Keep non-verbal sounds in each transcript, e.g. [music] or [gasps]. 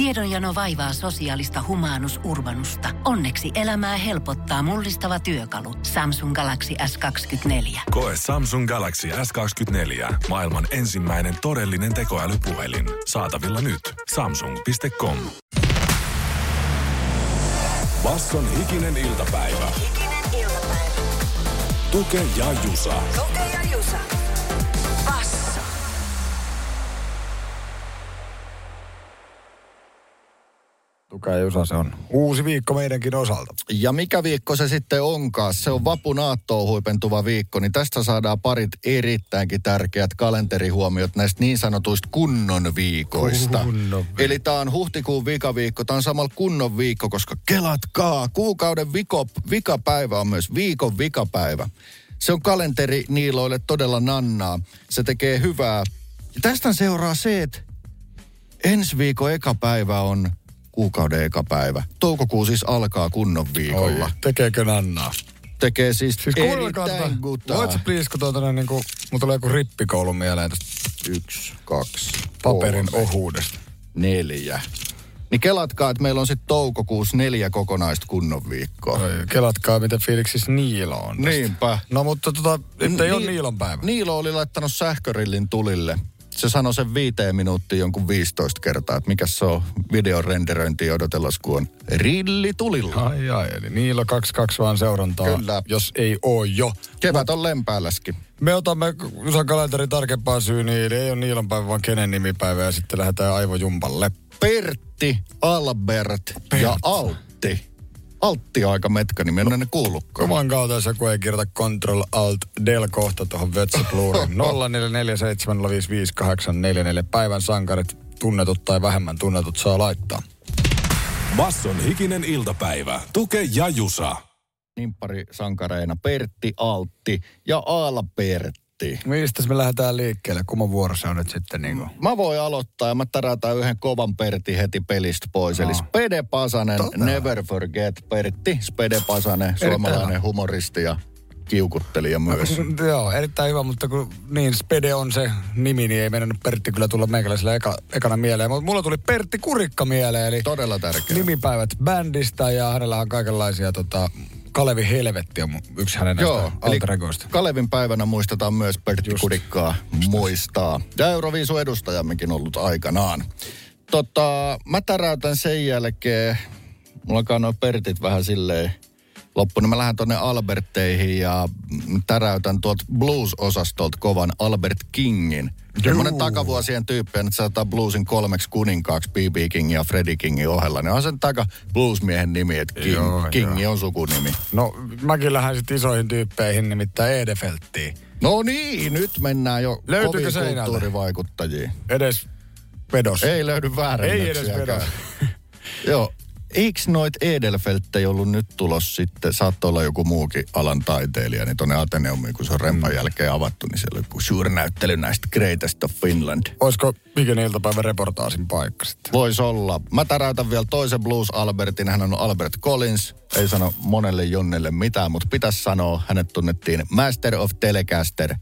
Tiedonjano vaivaa sosiaalista humanus urbanusta. Onneksi elämää helpottaa mullistava työkalu. Samsung Galaxy S24. Koe Samsung Galaxy S24. Maailman ensimmäinen todellinen tekoälypuhelin. Saatavilla nyt. Samsung.com. Basson hikinen iltapäivä. Hikinen iltapäivä. Tuke ja Jusa. Tuke ja Jusa. Tuka Jusa, se on uusi viikko meidänkin osalta. Ja mikä viikko se sitten onkaan? Se on vapun aattoon huipentuva viikko, niin tästä saadaan parit erittäinkin tärkeät kalenterihuomiot näistä niin sanotuista kunnon viikoista. Kunnon viikko. Eli tämä on huhtikuun vikaviikko, tämä on samalla kunnon viikko, koska kelatkaa, kuukauden viko, vikapäivä on myös viikon vikapäivä. Se on kalenteri niiloille todella nannaa. Se tekee hyvää. Ja tästä seuraa se, että ensi viikon eka päivä on kuukauden eka päivä. Toukokuu siis alkaa kunnon viikolla. Oi, tekeekö Nannaa? Tekee siis, Siis erittäin tota, gutaa. voit sä please, kun tuota, niin kuin, mulla tulee joku rippikoulu mieleen tästä Yksi, kaksi, paperin kolme, ohuudesta. neljä. Niin kelatkaa, että meillä on sitten toukokuussa neljä kokonaista kunnon viikkoa. Oi, kelatkaa, miten fiiliksis Niilo on tästä. Niinpä. No mutta tota, nyt ei ole Ni- Niilon päivä. Niilo oli laittanut sähkörillin tulille. Se sanoi sen viiteen minuuttiin jonkun 15 kertaa, että mikä se on videon renderöinti odotellas, kun on rilli tulilla. Ai ai, eli Niilo 22 vaan seurantaa, Kyllä. jos ei oo jo. Kevät on lempäälläskin. Me otamme Jusan kalenterin tarkempaa syy, niin ei ole Niilon päivä, vaan kenen nimipäivä ja sitten lähdetään aivojumpalle. Pertti, Albert ja Altti. Altti aika metka, niin mennään ne kuulukkaan. Koman kautta, jos joku ei kirjoita Control Alt Del kohta tuohon Whatsapp-luuriin. 0447055844 päivän sankarit, tunnetut tai vähemmän tunnetut saa laittaa. Basson hikinen iltapäivä. Tuke ja Jusa. Nimppari sankareina Pertti, Altti ja Albertti. Mistä me lähdetään liikkeelle? Kumman vuoro se on nyt sitten niin kuin? Mä voin aloittaa ja mä tärätään yhden kovan Pertti heti pelistä pois. Eli Spede Pasanen, Tota. Never Forget Pertti. Spede Pasanen, suomalainen humoristi ja kiukuttelija myös. [laughs] Joo, erittäin hyvä, mutta kun niin Spede on se nimi, niin ei mennyt Pertti kyllä tulla meikäläiselle eka, ekana mieleen. Mutta mulla tuli Pertti Kurikka mieleen, eli Todella tärkeä. nimipäivät bändistä ja hänellä on kaikenlaisia tota, Kalevi Helvetti on yksi hänen Joo, näistä. Kalevin päivänä muistetaan myös Pertti Just. Kurikkaa muistaa. Ja Euroviisu edustajammekin ollut aikanaan. Tota, mä täräytän sen jälkeen, mulla alkaa noin Pertit vähän silleen loppu, niin mä lähden tonne Albertteihin ja täräytän tuolta blues-osastolta kovan Albert Kingin. Semmoinen takavuosien tyyppi, että se ottaa bluesin kolmeksi kuninkaaksi B.B. Kingin ja Freddie Kingin ohella. Niin on sen taka bluesmiehen nimi, että King, Joo, Kingi on sukunimi. No mäkin lähden sitten isoihin tyyppeihin, nimittäin Edefelttiin. No niin, nyt mennään jo Löytyykö koviin kulttuurivaikuttajiin. Edes vedos. Ei löydy väärennöksiäkään. Ei edes vedos. Joo. Eikö noit Edelfelttejä ollut nyt tulos sitten, saattoi olla joku muukin alan taiteilija, niin tuonne Ateneumiin, kun se on rempan jälkeen avattu, niin siellä on joku suurnäyttely näistä Greatest of Finland. Olisiko mikä iltapäivän reportaasin paikka sitten? Voisi olla. Mä täräytän vielä toisen Blues Albertin. Hän on Albert Collins. Ei sano monelle Jonnelle mitään, mutta pitäisi sanoa. Hänet tunnettiin Master of Telecaster.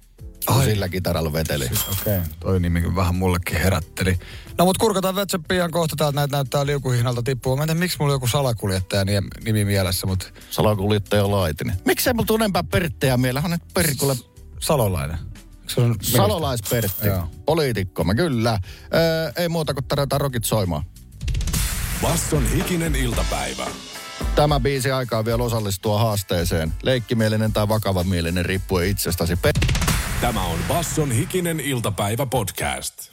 Ai. Sillä kitaralla veteli. Okei, okay. toi nimi vähän mullekin herätteli. No mut kurkataan Whatsappiin ihan kohta, täältä näitä näyttää liukuhihnalta tippua. Mä en tiedä, miksi mulla on joku salakuljettaja nimi, nimi mielessä, mutta Salakuljettaja Laitinen. Miksei mulla tule enempää Perttejä mieleen? Hän nyt Perkulle Salolainen. Se on Salolaispertti. Poliitikko, mä kyllä. Öö, ei muuta kuin tarjotaan rokit soimaan. Basson hikinen iltapäivä. Tämä biisi aikaa vielä osallistua haasteeseen. Leikkimielinen tai vakavamielinen riippuen itsestäsi. Pe- Tämä on Basson hikinen iltapäivä podcast.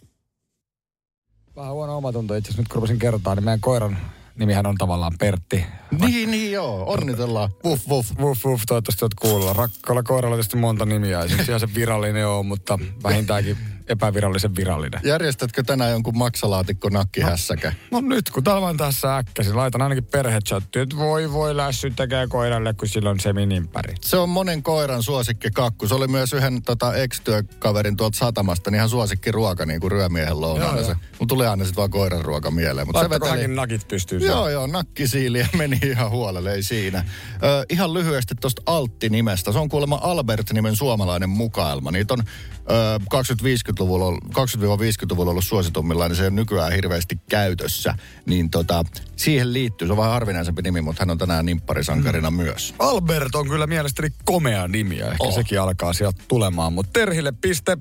Vähän huono omatunto itse asiassa nyt kun rupesin kertaa, niin meidän koiran nimihän on tavallaan Pertti. niin, niin joo. Onnitellaan. Vuff, vuff. Wuff, wuff, toivottavasti oot kuulla. Rakkaalla koiralla on tietysti monta nimiä. Nyt ihan se virallinen on, mutta vähintäänkin epävirallisen virallinen. Järjestätkö tänään jonkun maksalaatikko nakkihässäkä? No nyt kun on tässä äkkäsin, laitan ainakin perhechattiin, että voi voi lässy tekee koiralle, kun sillä on seminimpäri. Se on monen koiran suosikki kakku. Se oli myös yhden tota, ex-työkaverin tuolta satamasta, niin ihan suosikki ruoka, niin kuin ryömiehen lounaana. Joo, Se, mun tuli aina sitten vaan koiran ruoka mieleen. Mutta se veteli, nakit pystyy Joo, joo, nakkisiiliä meni ihan huolelle, ei siinä. Ö, ihan lyhyesti tuosta Altti-nimestä. Se on kuulemma Albert-nimen suomalainen mukailma. Niitä on ö, 40-50-luvulla, on- 20-50-luvulla ollut suositummillaan, niin se on nykyään hirveästi käytössä. Niin tota, siihen liittyy, se on vähän harvinaisempi nimi, mutta hän on tänään nimpparisankarina Mm. myös. Albert on kyllä mielestäni komea nimi ja ehkä oh. sekin alkaa sieltä tulemaan. Mutta Terhille piste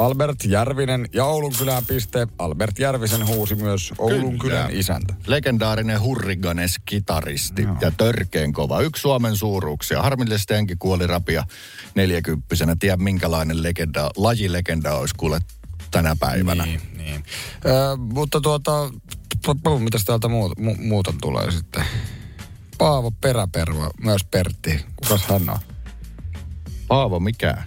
Albert Järvinen ja Oulun kylään piste. Albert Järvisen huusi myös Oulun Kyllä. kylän isäntä. Legendaarinen hurriganes-kitaristi ja törkeen kova. Yksi Suomen suuruuksia. Harmillisesti henki kuoli rapia neljäkymppisenä. Tiedä minkälainen legenda, lajilegenda olisi kuule tänä päivänä. Niin, niin. Ö, mutta tuota, mitäs täältä muut, mu, muuta tulee sitten? Paavo Peräperua, myös Pertti. Kukas hän on? Paavo, mikä?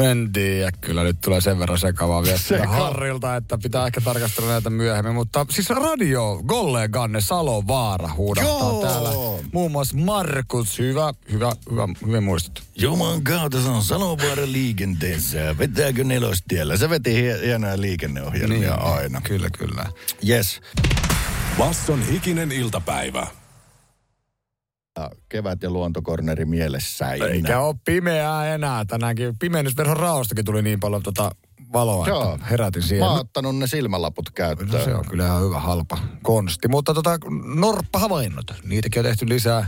En tiedä, kyllä nyt tulee sen verran sekavaa viestiä Sekava. Harrilta, että pitää ehkä tarkastella näitä myöhemmin. Mutta siis radio, kolleganne Salo Vaara huudahtaa Joo. täällä. Muun muassa Markus, hyvä, hyvä, hyvä, hyvin muistettu. Juman kautta se on Salovaara liikenteessä. Vetääkö nelostiellä? Se veti hie- hienoja liikenneohjelmia niin, aina. Kyllä, kyllä. Yes. Basson hikinen iltapäivä. Ja Kevät ja luontokorneri mielessä. Eikä ole pimeää enää. Tänäänkin pimennysverhon raostakin tuli niin paljon tota valoa, Joo. että herätin siihen. Mä oon ottanut ne silmälaput käyttöön. No se on kyllä ihan hyvä halpa konsti. Mutta tota, norppahavainnot, niitäkin on tehty lisää.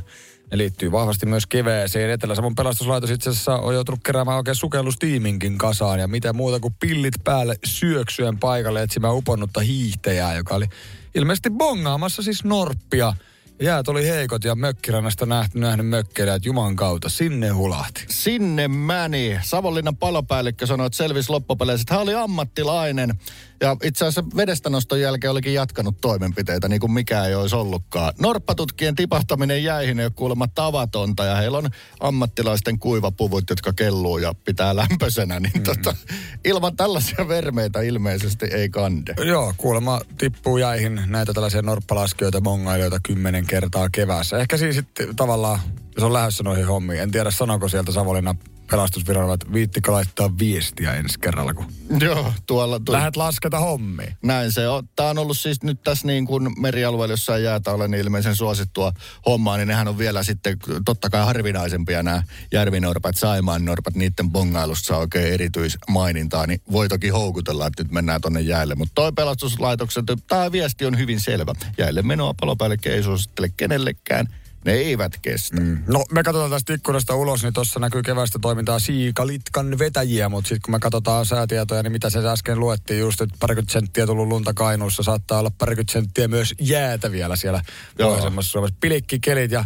Ne liittyy vahvasti myös keveeseen. Etelä-Savon pelastuslaitos itse asiassa on joutunut keräämään oikein sukellustiiminkin kasaan. Ja mitä muuta kuin pillit päälle syöksyen paikalle etsimään uponnutta hiihtäjää, joka oli ilmeisesti bongaamassa siis norppia. Jäät oli heikot ja mökkirannasta nähty, nähnyt mökkejä, että juman kautta sinne hulahti. Sinne mäni. Savonlinnan palopäällikkö sanoi, että selvisi loppupeleissä, että hän oli ammattilainen. Ja itse asiassa vedestänoston jälkeen olikin jatkanut toimenpiteitä, niin kuin mikään ei olisi ollutkaan. Norppatutkien tipahtaminen jäihin ei ole kuulemma tavatonta, ja heillä on ammattilaisten kuivapuvut, jotka kelluu ja pitää lämpöisenä. Niin mm. tota, ilman tällaisia vermeitä ilmeisesti ei kande. Joo, kuulemma tippuu jäihin näitä tällaisia norppalaskijoita, mongailijoita kymmenen kertaa keväässä. Ehkä siinä sitten tavallaan, jos on lähdössä noihin hommiin, en tiedä sanoiko sieltä Savonlinnan pelastusviranomaiset, viittikö laittaa viestiä ensi kerralla, kun Joo, tuolla... tuolla lähdet lasketa hommiin. Näin se on. Tämä on ollut siis nyt tässä niin kuin merialueella, jossa ei jäätä ole niin ilmeisen suosittua hommaa, niin nehän on vielä sitten totta kai harvinaisempia nämä järvinorpat, saimaan norpat, niiden bongailussa saa oikein erityismainintaa, niin voi toki houkutella, että nyt mennään tonne jäälle. Mutta toi pelastuslaitoksen, tämä viesti on hyvin selvä. Jäälle menoa palopäällikkö ei suosittele kenellekään. Ne eivät kestä. Mm. No me katsotaan tästä ikkunasta ulos, niin tuossa näkyy kevästä toimintaa Siikalitkan vetäjiä, mutta sitten kun me katsotaan säätietoja, niin mitä se äsken luettiin just, että parikymmentä senttiä tullut lunta Kainuussa, saattaa olla parikymmentä senttiä myös jäätä vielä siellä Joo. pohjoisemmassa Suomessa. Pilikkikelit ja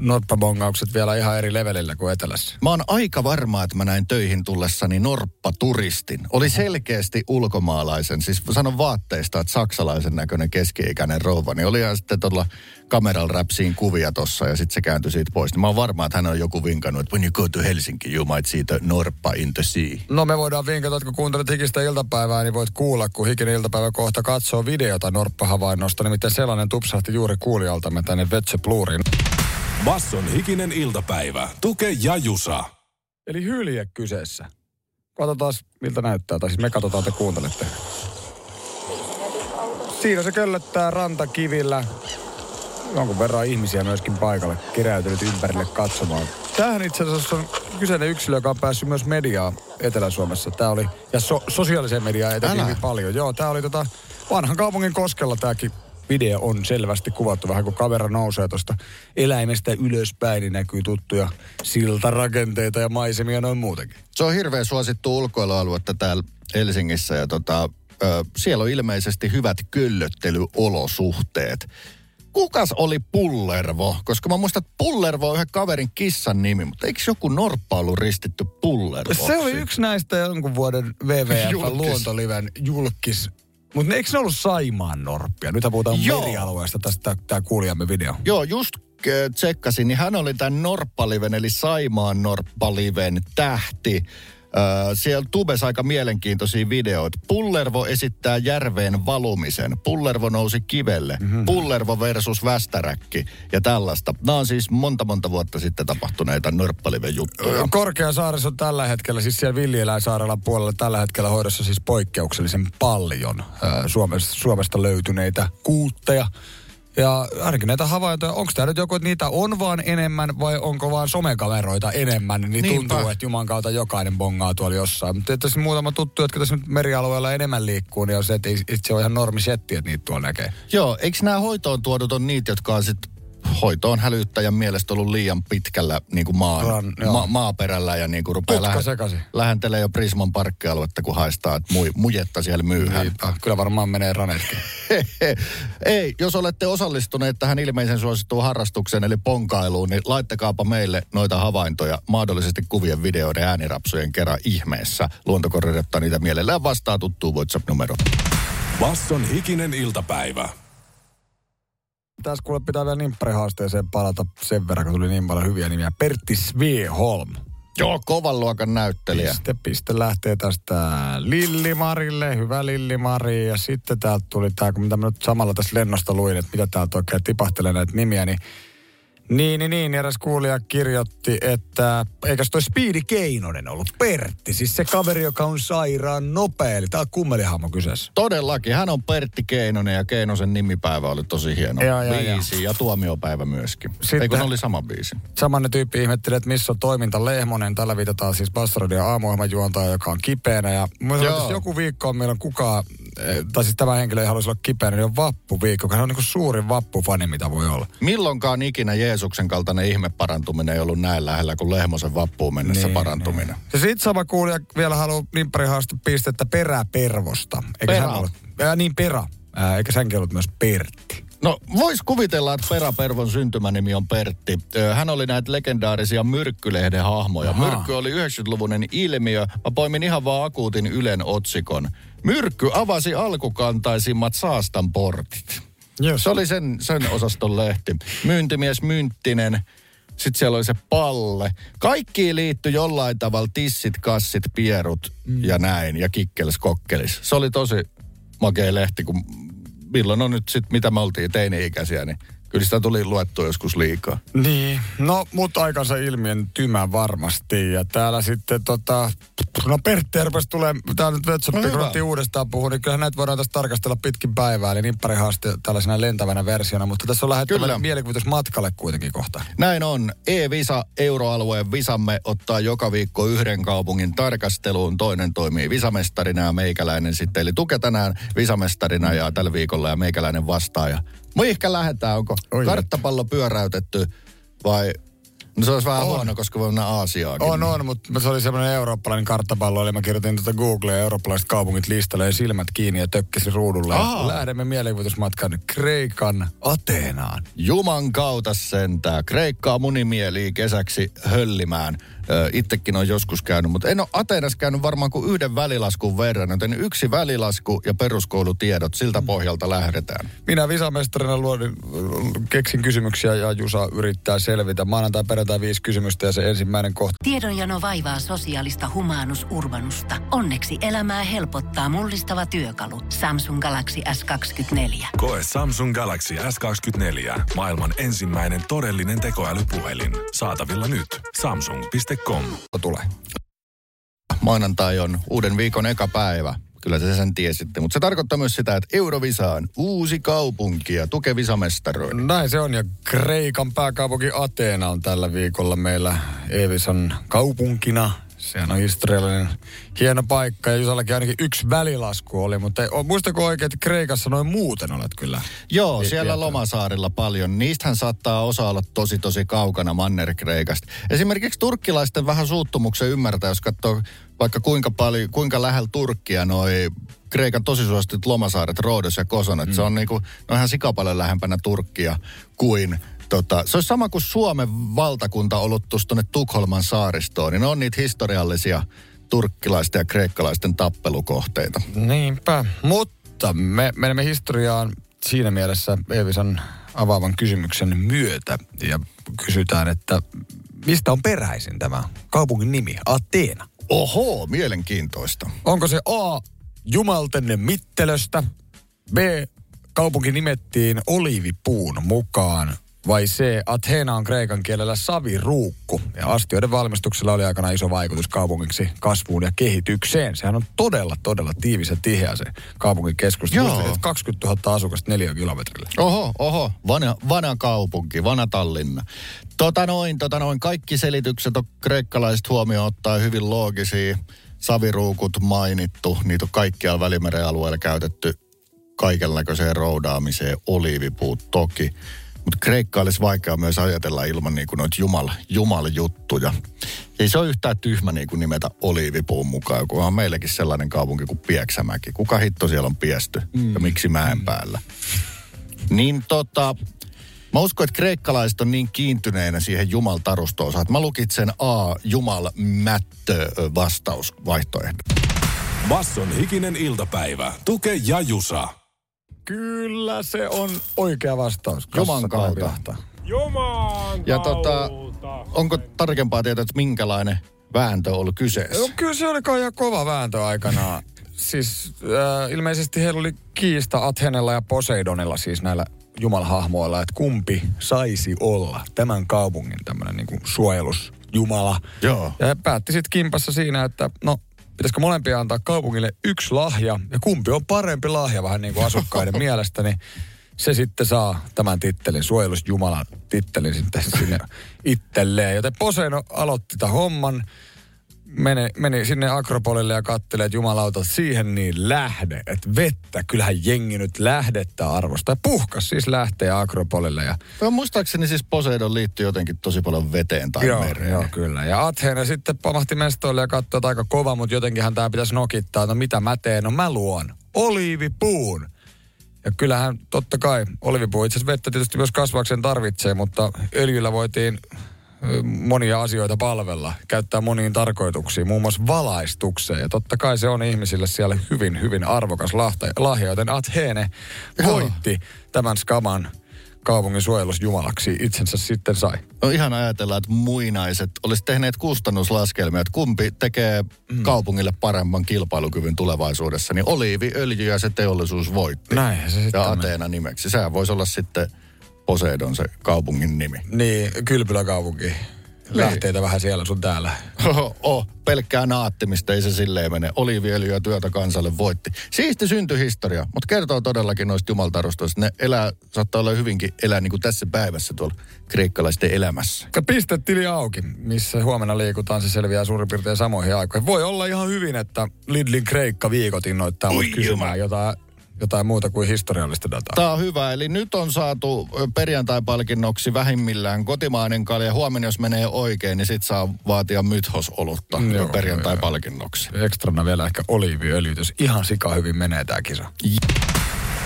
norppabongaukset vielä ihan eri levelillä kuin etelässä. Mä oon aika varma, että mä näin töihin tullessani norppaturistin. Oli selkeästi ulkomaalaisen, siis sanon vaatteista, että saksalaisen näköinen keski-ikäinen rouva. Niin oli ihan sitten tuolla kameralla räpsiin kuvia tossa ja sitten se kääntyi siitä pois. Niin mä oon varma, että hän on joku vinkannut, että when you go to Helsinki, you might see the norppa in the sea. No me voidaan vinkata, että kun kuuntelet hikistä iltapäivää, niin voit kuulla, kun hikinen iltapäivä kohta katsoo videota norppahavainnosta. Nimittäin sellainen tupsahti juuri kuulijaltamme tänne Vetse Blurin. Basson hikinen iltapäivä. Tuke ja Jusa. Eli hylje kyseessä. Katsotaan, miltä näyttää. Tai siis me katsotaan, te kuuntelette. Siinä se köllöttää rantakivillä. Jonkun verran ihmisiä myöskin paikalle keräytynyt ympärille katsomaan. Tämähän itse asiassa on kyseinen yksilö, joka on päässyt myös mediaa Etelä-Suomessa. Tämä oli, ja so, sosiaaliseen mediaan etenkin hyvin paljon. Joo, tämä oli tota, vanhan kaupungin koskella tämäkin video on selvästi kuvattu. Vähän kun kamera nousee tuosta eläimestä ylöspäin, niin näkyy tuttuja siltarakenteita ja maisemia noin muutenkin. Se on hirveän suosittu ulkoilualuetta täällä Helsingissä ja tota, ö, siellä on ilmeisesti hyvät köllöttelyolosuhteet. Kukas oli Pullervo? Koska mä muistan, että Pullervo on yhden kaverin kissan nimi, mutta eikö joku norppa ollut ristitty Pullervoksi? Se oli yksi näistä jonkun vuoden WWF Julkis. Mutta eikö ne ollut Saimaan norppia? Nyt puhutaan Joo. merialueesta tästä tämä kuulijamme video. Joo, just ö, tsekkasin, niin hän oli tämän Norppaliven, eli Saimaan Norppaliven tähti. Siellä Tubes aika mielenkiintoisia videoita. Pullervo esittää järveen valumisen. Pullervo nousi kivelle. Mm-hmm. Pullervo versus Västäräkki ja tällaista. Nämä on siis monta monta vuotta sitten tapahtuneita Norppaliven juttuja. Korkeasaaressa on tällä hetkellä, siis siellä Villieläinsaarella puolella tällä hetkellä hoidossa siis poikkeuksellisen paljon Suomesta, Suomesta löytyneitä kuutteja. Ja ainakin näitä havaintoja, onko tämä nyt joku, että niitä on vaan enemmän vai onko vaan somekameroita enemmän, niin Niinpä. tuntuu, että juman kautta jokainen bongaa tuolla jossain. Mutta tässä muutama tuttu, jotka tässä nyt merialueella enemmän liikkuu, niin on se, että se on ihan normisetti, että niitä tuolla näkee. Joo, eikö nämä hoitoon tuodut on niitä, jotka on sitten hoitoon hälyttäjän mielestä ollut liian pitkällä niin kuin maan, joo. ma- maaperällä ja niin kuin rupeaa sekaisin. lähentelee jo Prisman parkkialuetta, kun haistaa, että mui, mujetta siellä myyhään. Niinpä. Kyllä varmaan menee ranetkin. [laughs] Ei, jos olette osallistuneet tähän ilmeisen suosittuun harrastukseen, eli ponkailuun, niin laittakaapa meille noita havaintoja, mahdollisesti kuvien, videoiden ja äänirapsujen kerran ihmeessä. Luontokorre ottaa niitä mielellään vastaan tuttuun WhatsApp-numero. Basson hikinen iltapäivä. Tässä kuule pitää vielä nimpparihaasteeseen palata sen verran, kun tuli niin paljon hyviä nimiä. Pertti Sveholm. Joo, kovan luokan näyttelijä. Piste, piste lähtee tästä Lillimarille, hyvä Lillimari. Ja sitten täältä tuli tämä, kun mitä mä nyt samalla tässä lennosta luin, että mitä täältä oikein tipahtelee näitä nimiä, niin niin, niin, niin. Eräs kuulija kirjoitti, että eikös toi Speedy Keinonen ollut Pertti? Siis se kaveri, joka on sairaan nopea. Eli tää on kummelihahmo kyseessä. Todellakin, hän on Pertti Keinonen ja Keinosen nimipäivä oli tosi hieno. Joo, joo, biisi ja tuomiopäivä myöskin. Sitten-. Eikö ne oli sama biisi? Samanne tyyppi ihmettelee, että missä on toiminta Lehmonen. Tällä viitataan siis Bassaradion aamuohjelman juontaja, joka on kipeänä. Ja jos joku viikko on meillä on kukaan, eh, tai siis tämä henkilö ei haluaisi olla kipeänä, niin on vappuviikko, hän on niin kuin suurin vappufani, mitä voi olla. Milloinkaan ikinä Jeesuksen kaltainen ihme parantuminen ei ollut näin lähellä kuin Lehmosen vappuun mennessä niin, parantuminen. Niin. Ja sit sama kuulija vielä haluaa nimpparihaasta pistettä peräpervosta. Eikö Perä. hän ollut? Ää, niin perä. Ää, eikä hänkin ollut myös Pertti? No, vois kuvitella, että Pera Pervon syntymänimi on Pertti. Hän oli näitä legendaarisia Myrkkylehden hahmoja. Ahaa. Myrkky oli 90-luvunen ilmiö. Mä poimin ihan vaan akuutin Ylen otsikon. Myrkky avasi alkukantaisimmat saastan portit. Jos. Se oli sen, sen osaston lehti. Myyntimies Mynttinen. Sitten siellä oli se palle. Kaikkiin liittyi jollain tavalla tissit, kassit, pierut mm. ja näin. Ja kikkelis, kokkelis. Se oli tosi makea lehti, kun milloin on nyt sitten, mitä me oltiin teini-ikäisiä, niin kyllä sitä tuli luettua joskus liikaa. Niin, no mut aikansa ilmien tymä varmasti. Ja täällä sitten tota, no Pertti rupesi tulee, tää nyt Vetsoppi, No uudestaan puhua, niin kyllähän näitä voidaan tästä tarkastella pitkin päivää, eli nimpparihaaste tällaisena lentävänä versiona, mutta tässä on lähdettävä Kyllä. mielikuvitusmatkalle kuitenkin kohta. Näin on. E-Visa, euroalueen visamme, ottaa joka viikko yhden kaupungin tarkasteluun. Toinen toimii visamestarina ja meikäläinen sitten. Eli Tuke tänään visamestarina ja tällä viikolla ja meikäläinen vastaaja. Mihinkä lähdetään? Onko Oi, karttapallo pyöräytetty vai... No se olisi vähän On. huono, koska voi mennä Aasiaakin. On, on, mutta se oli semmoinen eurooppalainen karttapallo, eli mä kirjoitin tuota Googlea eurooppalaiset kaupungit listalle ja silmät kiinni ja tökkäsin ruudulle. Aa. Lähdemme mielikuvitusmatkan Kreikan Ateenaan. Juman kautta sentään. Kreikkaa munimieli kesäksi höllimään. Itsekin on joskus käynyt, mutta en ole Ateenassa käynyt varmaan kuin yhden välilaskun verran. Joten yksi välilasku ja peruskoulutiedot, siltä pohjalta lähdetään. Minä visamestarina luodin, keksin kysymyksiä ja Jusa yrittää selvitä. Maanantai, perjantai viisi kysymystä ja se ensimmäinen kohta. Tiedonjano vaivaa sosiaalista humanus urbanusta. Onneksi elämää helpottaa mullistava työkalu. Samsung Galaxy S24. Koe Samsung Galaxy S24. Maailman ensimmäinen todellinen tekoälypuhelin. Saatavilla nyt. Samsung.com. tulee. Maanantai on uuden viikon eka päivä. Kyllä te sen tiesitte, mutta se tarkoittaa myös sitä, että Eurovisaan uusi kaupunki ja tuke visamestaroin. Näin se on ja Kreikan pääkaupunki Ateena on tällä viikolla meillä Evisan kaupunkina. Sehän on historiallinen hieno paikka ja Jusallakin ainakin yksi välilasku oli, mutta ei, o- muistako oikein, että Kreikassa noin muuten olet kyllä? Joo, Ei siellä tietoa. Lomasaarilla paljon. Niistähän saattaa osa olla tosi tosi kaukana Manner-Kreikasta. Esimerkiksi turkkilaisten vähän suuttumuksen ymmärtää, jos katsoo vaikka kuinka paljon, kuinka lähellä Turkkia noi Kreikan tosi suositut lomasaaret, Roodos ja Koson. Mm. Se on niinku, no ihan sikapaljon lähempänä Turkkia kuin Tota, se olisi sama kuin Suomen valtakunta ollut tuonne Tukholman saaristoon, niin ne on niitä historiallisia turkkilaisten ja kreikkalaisten tappelukohteita. Niinpä, mutta me menemme historiaan siinä mielessä Eevisan avaavan kysymyksen myötä ja kysytään, että mistä on peräisin tämä kaupungin nimi, Ateena? Oho, mielenkiintoista. Onko se A. Jumalten mittelöstä, B. Kaupunki nimettiin oliivipuun mukaan vai C. Athena on kreikan kielellä saviruukku. Ja astioiden valmistuksella oli aikana iso vaikutus kaupungiksi kasvuun ja kehitykseen. Sehän on todella, todella tiivis ja tiheä se kaupungin keskusta. Joo. Muistin, että 20 000 asukasta neliökilometrille. Oho, oho, vanha, vanha kaupunki, vanha Tallinna. Tota noin, tota noin, kaikki selitykset on kreikkalaiset huomioon ottaa hyvin loogisia. Saviruukut mainittu, niitä on kaikkialla Välimeren alueella käytetty kaikenlaiseen roudaamiseen, oliivipuut toki. Mutta Kreikka olisi vaikea myös ajatella ilman niin kuin noita jumal, jumaljuttuja. Ei se ole yhtään tyhmä niin kuin nimetä oliivipuun mukaan, kun on meilläkin sellainen kaupunki kuin Pieksämäki. Kuka hitto siellä on piesty mm. ja miksi mäen päällä? Niin tota, mä uskon, että kreikkalaiset on niin kiintyneenä siihen Jumal tarustoonsa, että mä lukitsen A, Jumal mättö vastausvaihtoehdon. Basson hikinen iltapäivä. Tuke ja Jusa. Kyllä se on oikea vastaus. Juman kautta. Juman Ja tota, onko tarkempaa tietoa, että minkälainen vääntö on ollut kyseessä? No, kyllä se oli kai ihan kova vääntö aikanaan. [laughs] siis äh, ilmeisesti heillä oli kiista Athenella ja Poseidonilla, siis näillä jumalhahmoilla, että kumpi saisi olla tämän kaupungin tämmöinen niin suojelusjumala. Joo. Ja he päätti sitten kimpassa siinä, että no pitäisikö molempia antaa kaupungille yksi lahja, ja kumpi on parempi lahja? Vähän niin kuin asukkaiden [laughs] mielestä, niin se sitten saa tämän tittelin, suojelusjumalan tittelin sitten sinne itselleen. Joten Poseidon aloitti tämän homman, meni, meni sinne Akropolille ja katteli, että jumalauta siihen niin lähde, että vettä, kyllähän jengi nyt lähdettä arvostaa. Puhkas siis lähtee Akropolille ja Joo, muistaakseni siis Poseidon liittyy jotenkin tosi paljon veteen tai joo, mereen. joo, kyllä. Ja Athena sitten pamahti mestoille ja katsoi, että aika kova, mutta jotenkinhän tämä pitäisi nokittaa. No mitä mä teen? No mä luon oliivipuun. Ja kyllähän totta kai olivipuu itse asiassa vettä tietysti myös kasvaakseen tarvitsee, mutta öljyllä voitiin monia asioita palvella, käyttää moniin tarkoituksiin, muun muassa valaistukseen. Ja totta kai se on ihmisille siellä hyvin, hyvin arvokas lahta, lahja, joten Athene voitti tämän skaman kaupungin suojelusjumalaksi itsensä sitten sai. On ihan ajatella, että muinaiset olisi tehneet kustannuslaskelmia, että kumpi tekee mm. kaupungille paremman kilpailukyvyn tulevaisuudessa. Niin oliivi, öljy ja se teollisuus voitti. Näin se sitten Ja. Ateena nimeksi. Sehän voisi olla sitten Poseidon se kaupungin nimi. Niin, kylpyläkaupunki. Lähteitä vähän siellä sun täällä. Oho, oh, pelkkää naattimista ei se silleen mene. Ja työtä kansalle voitti. Siisti syntyhistoria, mutta kertoo todellakin noista jumaltarustoista. Ne elää, saattaa olla hyvinkin elää niin kuin tässä päivässä tuolla kreikkalaisten elämässä. Ja Pistetili auki, missä huomenna liikutaan, se selviää suurin piirtein samoihin aikoihin. Voi olla ihan hyvin, että Lidlin Kreikka viikot innoittaa mut kysymään jotain, jotain muuta kuin historiallista dataa. Tämä on hyvä. Eli nyt on saatu perjantai-palkinnoksi vähimmillään kotimainen kalja. Huomenna, jos menee oikein, niin sit saa vaatia mythosolutta Mm, joo, perjantai-palkinnoksi. Ekstrana vielä ehkä oliiviöljyt, jos ihan sika hyvin menee tää kisa.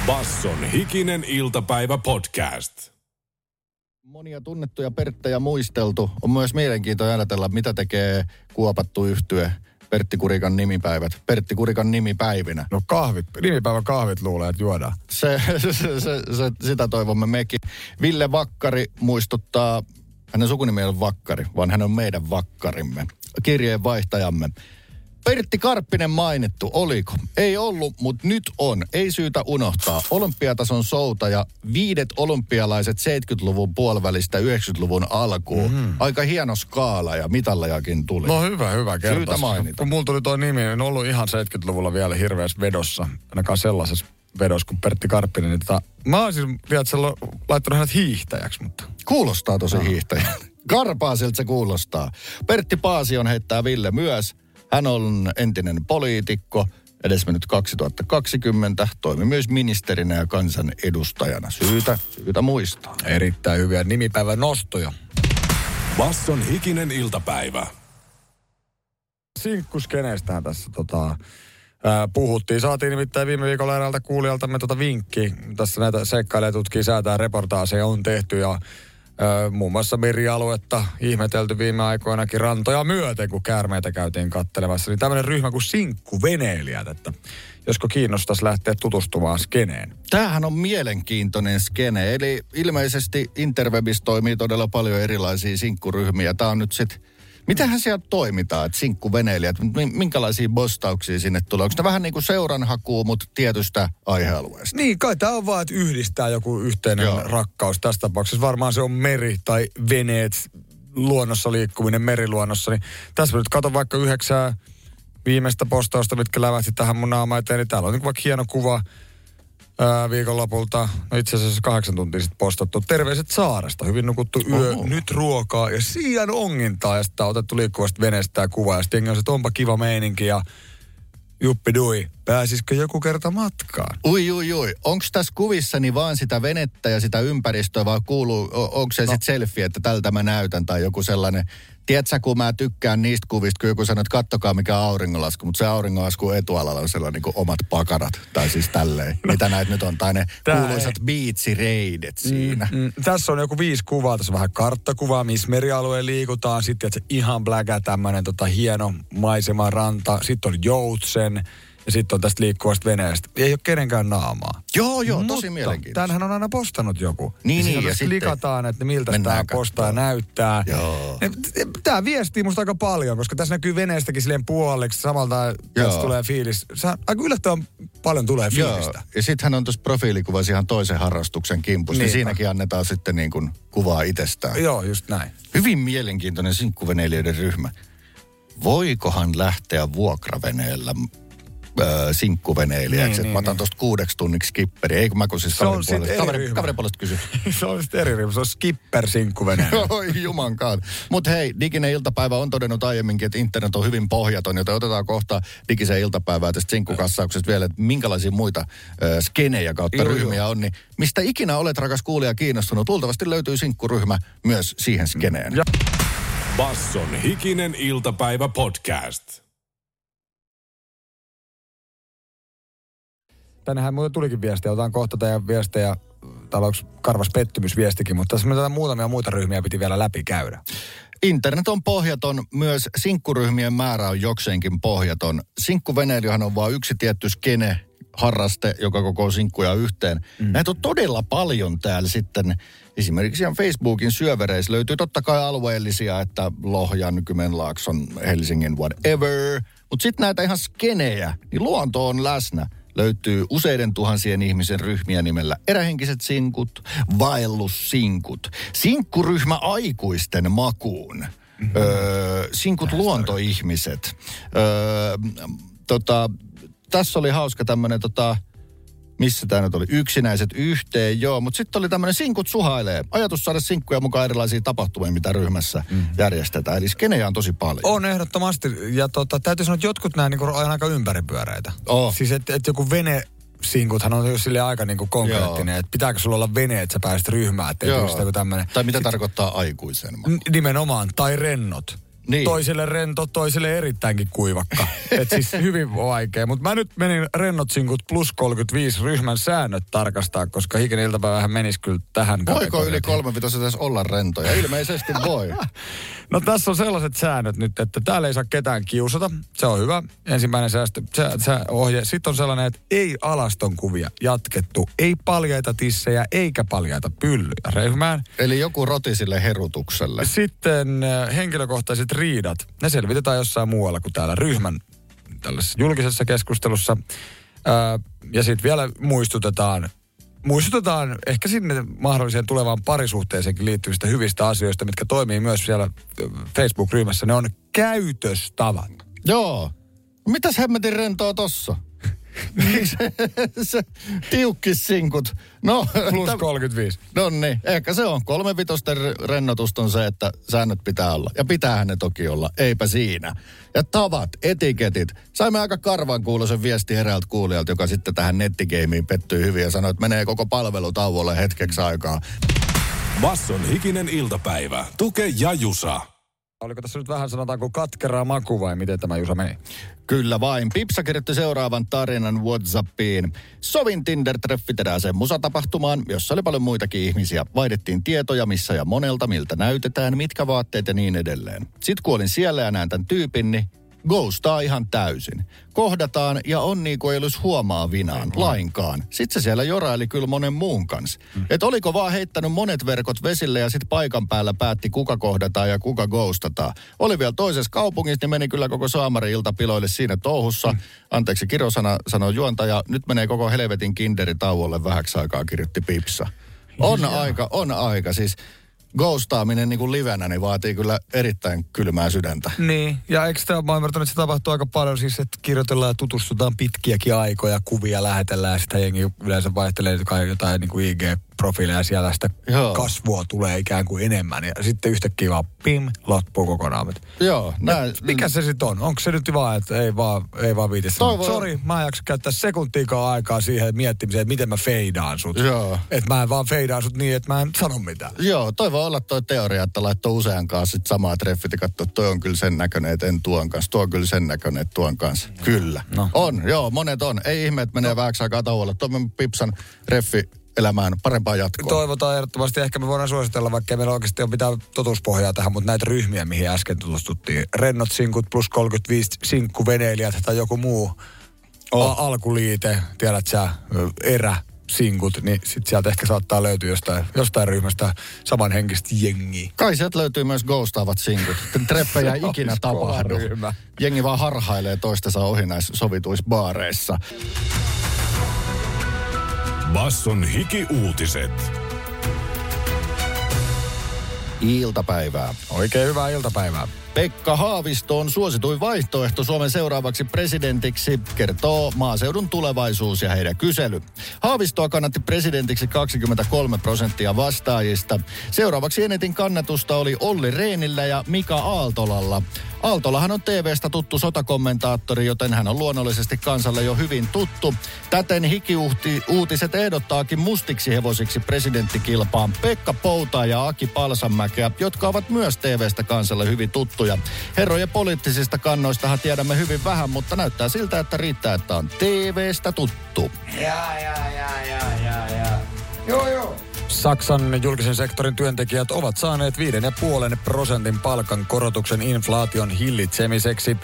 Basson hikinen iltapäivä podcast. Monia tunnettuja Perttejä muisteltu. On myös mielenkiintoista ajatella, mitä tekee kuopattu yhtye Pertti Kurikan nimipäivät. Pertti Kurikan nimipäivinä. No kahvit, nimipäivän kahvit luulee, että juodaan. [laughs] Se, se, se, se, sitä toivomme mekin. Ville Vakkari muistuttaa, hänen sukunimi ei ole Vakkari, vaan hän on meidän Vakkarimme, kirjeen vaihtajamme. Pertti Karppinen mainittu, oliko? Ei ollut, mutta nyt on. Ei syytä unohtaa. Olympiatason soutaja, viidet olympialaiset 70-luvun puolivälistä 90-luvun alkuun. Mm. Aika hieno skaala ja mitallejakin tuli. No hyvä, hyvä kerta. Syytä mainita. Kun mulla tuli toi nimi, en ollut ihan 70-luvulla vielä hirveässä vedossa. Ainakaan sellaisessa vedossa kuin Pertti Karppinen. Niin tota, mä olisin vielä laittanut hänet hiihtäjäksi, mutta Kuulostaa tosi hiihtäjältä. Karpaasilta se kuulostaa. Pertti Paasion heittää Ville myös. Hän on entinen poliitikko, edesmennyt 2020, toimi myös ministerinä ja kansanedustajana. Syytä, syytä muistaa. erittäin hyviä nimipäivän nostoja. Basson hikinen iltapäivä. sinkkuskeneestähän tässä tota, ää, puhuttiin. Saatiin nimittäin viime viikolla eräältä kuulijaltamme tota vinkki. Tässä näitä seikkailee tutkii säätää reportaaseja on tehty ja muun muassa merialuetta ihmetelty viime aikoinakin rantoja myöten, kun käärmeitä käytiin kattelemassa. Niin tämmöinen ryhmä kuin sinkkuveneilijät, että josko kiinnostaisi lähteä tutustumaan skeneen. Tämähän on mielenkiintoinen skene. Eli ilmeisesti Interwebis toimii todella paljon erilaisia sinkkuryhmiä. Tämä on nyt sitten Mitähän sieltä toimitaan, että sinkkuveneilijät, mi- minkälaisia bostauksia sinne tulee? Onko ne vähän niin kuin seuranhakuu, mutta tietystä aihealueesta? Niin, kai tämä on vaan, että yhdistää joku yhteinen Joo. Rakkaus. Tässä tapauksessa varmaan se on meri tai veneet, luonnossa liikkuminen, meriluonnossa. Niin tässä nyt katon vaikka yhdeksää viimeistä postausta, mitkä lävähti tähän mun naama eteen. Niin täällä on niin vaikka hieno kuva ää, viikonlopulta. No itse asiassa kahdeksan tuntia sitten postattu. Terveiset saaresta. Hyvin nukuttu yö. Oho. Nyt ruokaa ja sijaan ongintaa. Ja sitten on otettu liikkuvasta veneestä tämä kuva. Ja sitten on se, että onpa kiva meininki ja juppi dui. Pääsisikö joku kerta matkaan? Ui, ui, ui. Onko tässä kuvissani vaan sitä venettä ja sitä ympäristöä vai kuuluu, onko se no. sitten selfie, että tältä mä näytän tai joku sellainen, tiedätkö, kun mä tykkään niistä kuvista, kun joku sanoo, että kattokaa mikä auringonlasku, mutta se auringonlasku etualalla on sellainen niin omat pakarat, tai siis tälleen, no. mitä näitä nyt on, tai ne Tää kuuluisat biitsireidet siinä. Mm, tässä on joku viisi kuvaa, tässä on vähän karttakuvaa, missä merialueen liikutaan. Sitten että se ihan bläkä tämmöinen tota, hieno maisema ranta. Sitten on joutsen ja sitten on tästä liikkuvasta veneestä. Ei ole kenenkään naamaa. Joo, joo, tosi Mutta mielenkiintoista. Tämähän on aina postannut joku. Niin, niin, siinä ja ja sitten klikataan, että miltä tämä postaa näyttää. Joo. Tämä viestii musta aika paljon, koska tässä näkyy veneestäkin silleen puoliksi. Samalta Joo. tulee fiilis. Sä, aika yllättävän paljon tulee Joo, fiilistä. ja sitten hän on tuossa profiilikuvassa ihan toisen harrastuksen kimpussa, niin Niinpä. siinäkin annetaan sitten niin kuin kuvaa itsestään. Joo, just näin. Hyvin mielenkiintoinen sinkkuveneilijöiden ryhmä. Voikohan lähteä vuokraveneellä sinkkuveneilijäksi? Niin, Niin, mä otan niin. tuosta kuudeksi tunniksi kipperi. Ei kun mä kun siis Se on puolesta, eri kaverin, ryhmä. kaverin puolesta kysyn. [laughs] se on sitten eri ryhmä. Se on skipper sinkkuveneen. [laughs] Oi jumankaan. Mutta hei, diginen iltapäivä on todennut aiemminkin, että internet on hyvin pohjaton, joten otetaan kohta digisen iltapäivää tästä sinkkukassauksesta vielä, että minkälaisia muita ö, skenejä kautta Joo, ryhmiä on. Niin mistä ikinä olet, rakas kuulija, kiinnostunut, luultavasti löytyy sinkkuryhmä myös siihen skeneen. Ja- Basson hikinen iltapäivä podcast. Tännehän muuten tulikin viestiä. Otan kohta teidän viestejä. Täällä onko karvas pettymysviestikin, mutta tässä me tätä muutamia muita ryhmiä piti vielä läpi käydä. Internet on pohjaton, myös sinkkuryhmien määrä on jokseenkin pohjaton. Sinkkuveneilyhän on vain yksi tietty skene, harraste, joka koko sinkkuja yhteen. Mm. Näitä on todella paljon täällä sitten. Esimerkiksi ihan Facebookin syövereissä löytyy totta kai alueellisia, että Lohjan, Kymenlaakson, Helsingin, whatever. Mutta sitten näitä ihan skenejä, niin luonto on läsnä. Löytyy useiden tuhansien ihmisen ryhmiä nimellä erähenkiset sinkut, vaellussinkut, sinkkuryhmä aikuisten makuun, öö, sinkut luontoihmiset. Öö, tota, tässä oli hauska tämmöinen, tota, missä tämä nyt oli, yksinäiset yhteen, joo. Mutta sitten oli tämmöinen sinkut suhailee. Ajatus saada sinkkuja mukaan erilaisiin tapahtumiin, mitä ryhmässä mm. järjestetään. Eli skenejä on tosi paljon. On ehdottomasti. Ja tota, täytyy sanoa, että jotkut nämä niinku on aika ympäripyöreitä. Oh. Siis että et joku vene sinkuthan on jo sille aika niinku konkreettinen, että pitääkö sulla olla vene, että sä pääset ryhmään, joku tämmöinen. Tai mitä tarkoittaa aikuisen maku? Nimenomaan, tai rennot. Niin. Toiselle rento, toiselle erittäinkin kuivakka. [laughs] Et siis hyvin vaikea. Mutta mä nyt menin rennot sinkut plus 35 ryhmän säännöt tarkastaa, koska hikinen iltapäivähän menisi kyllä tähän Voiko yli kolme pitäisi edes olla rentoja? Ilmeisesti voi. [laughs] No tässä on sellaiset säännöt nyt, että täällä ei saa ketään kiusata. Se on hyvä. Ensimmäinen säästö, sä, sä ohje. Sitten on sellainen, että ei alaston kuvia jatkettu. Ei paljaita tissejä eikä paljaita pyllyjä ryhmään. Eli joku roti sille herutukselle. Sitten äh, henkilökohtaiset riidat. Ne selvitetään jossain muualla kuin täällä ryhmän tällaisessa julkisessa keskustelussa. Ää, ja sitten vielä muistutetaan, muistutetaan ehkä sinne mahdolliseen tulevaan parisuhteeseenkin liittyvistä hyvistä asioista, mitkä toimii myös siellä Facebook-ryhmässä. Ne on käytöstavat. Joo. Mitäs hemmetin rentoa tossa? [laughs] se, se tiukkissinkut. No, Plus täm- 35. No niin, ehkä se on. Kolme vitosten re- rennotusta on se, että säännöt pitää olla. Ja pitäähän ne toki olla, eipä siinä. Ja tavat, etiketit. Saimme aika karvan kuuloisen viesti eräältä kuulijalta, joka sitten tähän nettigeimiin pettyi hyvin ja sanoi, että menee koko palvelu tauolle hetkeksi aikaa. Basson hikinen iltapäivä. Tuke ja Jusa. Oliko tässä nyt vähän sanotaanko katkeraa maku vai miten tämä Jusa meni? Kyllä vain. Pipsa kirjoitti seuraavan tarinan Whatsappiin. Sovin Tinder-treffit erääseen musatapahtumaan, jossa oli paljon muitakin ihmisiä. Vaihdettiin tietoja missä ja monelta, miltä näytetään, mitkä vaatteet ja niin edelleen. Sitten kun olin siellä ja näen tämän tyypin, niin ghostaa ihan täysin. Kohdataan ja on niin kuin ei olisi huomaa vinaan lainkaan. Sitten se siellä joraili kyllä monen muun kanssa. Mm. Että oliko vaan heittänyt monet verkot vesille ja sitten paikan päällä päätti kuka kohdataan ja kuka ghostataan. Oli vielä toisessa kaupungissa, niin meni kyllä koko saamari ilta piloille siinä touhussa. Mm. Anteeksi, kirosana sanoi juontaja, nyt menee koko helvetin kinderi tauolle vähäksi aikaa, kirjoitti Pipsa. On aika, on aika. Siis ghostaaminen niin kuin livenä niin vaatii kyllä erittäin kylmää sydäntä. Niin, ja eikö sitä, mä että se tapahtuu aika paljon siis, että kirjoitellaan ja tutustutaan pitkiäkin aikoja, kuvia lähetellään ja sitä jengi yleensä vaihtelee jotain niin kuin IG-profiileja siellä sitä Joo. kasvua tulee ikään kuin enemmän ja sitten yhtäkkiä vaan pim, loppuu kokonaan. Joo, näin. Mikä se sitten on? Onko se nyt vaan, että ei vaan, ei vaan viiti sanoa? Toivon- Sori, mä en jaksa käyttää sekuntiikaan aikaa siihen miettimiseen, että miten mä feidaan sut. Joo. Että mä en vaan feidaan sut niin, että mä en sano mitään. Joo, toi voi olla toi teoria, että laittoi usean kanssa sit samaa treffit ja katsoo, että toi on kyllä sen näköinen, että en tuon kanssa. Tuo on kyllä sen näköinen, että tuon kanssa. Kyllä. No. On, joo, monet on. Ei ihme, että menee no. vähäksi aikaa tauolla. Tuomme Pipsan reffi elämään parempaa jatkoa. Toivotaan ehdottomasti. Ehkä me voidaan suositella, vaikka ei meillä oikeasti ole mitään totuuspohjaa tähän, mutta näitä ryhmiä, mihin äsken tutustuttiin. Rennot sinkut plus 35 sinkkuveneilijät tai joku muu Oh. a- alkuliite, tiedät sä, erä sinkut, niin sit sieltä ehkä saattaa löytyä jostain, jostain ryhmästä samanhenkistä jengiä. Kai sieltä löytyy myös ghostaavat sinkut. Treffejä ei ikinä tapahdu. Jengi vaan harhailee toistensa ohi näissä sovituissa baareissa. Basson hiki-uutiset. Iltapäivää. Oikein hyvää iltapäivää. Pekka Haavisto on suosituin vaihtoehto Suomen seuraavaksi presidentiksi, kertoo maaseudun tulevaisuus ja heidän kysely. Haavistoa kannatti presidentiksi 23 prosenttia vastaajista. Seuraavaksi enetin kannatusta oli Olli Reenillä ja Mika Aaltolalla. Aaltolahan on TVstä tuttu sotakommentaattori, joten hän on luonnollisesti kansalle jo hyvin tuttu. Täten uutiset ehdottaakin mustiksi hevosiksi presidenttikilpaan Pekka Poutaa ja Aki Palsamäkeä, jotka ovat myös TVstä kansalle hyvin tuttuja. Herrojen poliittisista kannoistahan tiedämme hyvin vähän, mutta näyttää siltä, että riittää, että on TVstä tuttu. Saksan julkisen sektorin työntekijät ovat saaneet 5,5 prosentin palkan korotuksen inflaation hillitsemiseksi.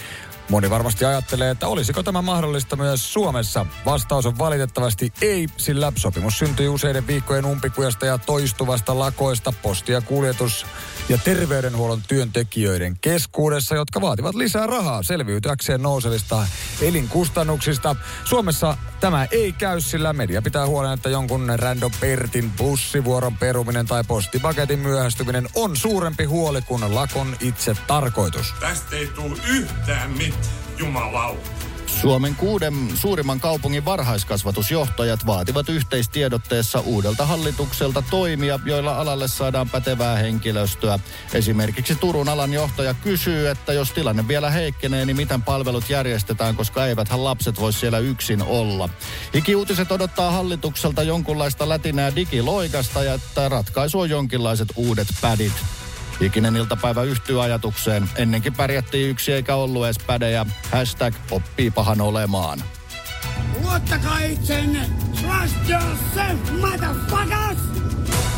Moni varmasti ajattelee, että olisiko tämä mahdollista myös Suomessa. Vastaus on valitettavasti ei, sillä sopimus syntyi useiden viikkojen umpikujasta ja toistuvasta lakoista posti- ja kuljetus- ja terveydenhuollon työntekijöiden keskuudessa, jotka vaativat lisää rahaa selviytyäkseen nousevista elinkustannuksista. Suomessa tämä ei käy, sillä media pitää huolen, että jonkun random Pertin bussivuoron peruminen tai postipaketin myöhästyminen on suurempi huoli kuin lakon itse tarkoitus. Tästä ei tule yhtään mitään, jumalauta. Suomen kuuden suurimman kaupungin varhaiskasvatusjohtajat vaativat yhteistiedotteessa uudelta hallitukselta toimia, joilla alalle saadaan pätevää henkilöstöä. Esimerkiksi Turun alan johtaja kysyy, että jos tilanne vielä heikkenee, niin miten palvelut järjestetään, koska eiväthän lapset voi siellä yksin olla. Hikiuutiset odottaa hallitukselta jonkunlaista lätinää digiloikasta ja että ratkaisu on jonkinlaiset uudet pädit. Ikinen iltapäivä yhtyy ajatukseen. Ennenkin pärjättiin yksi eikä ollut edes pädejä. Hashtag oppii pahan olemaan. Luottakaa itseenne! Trust yourself, motherfuckers!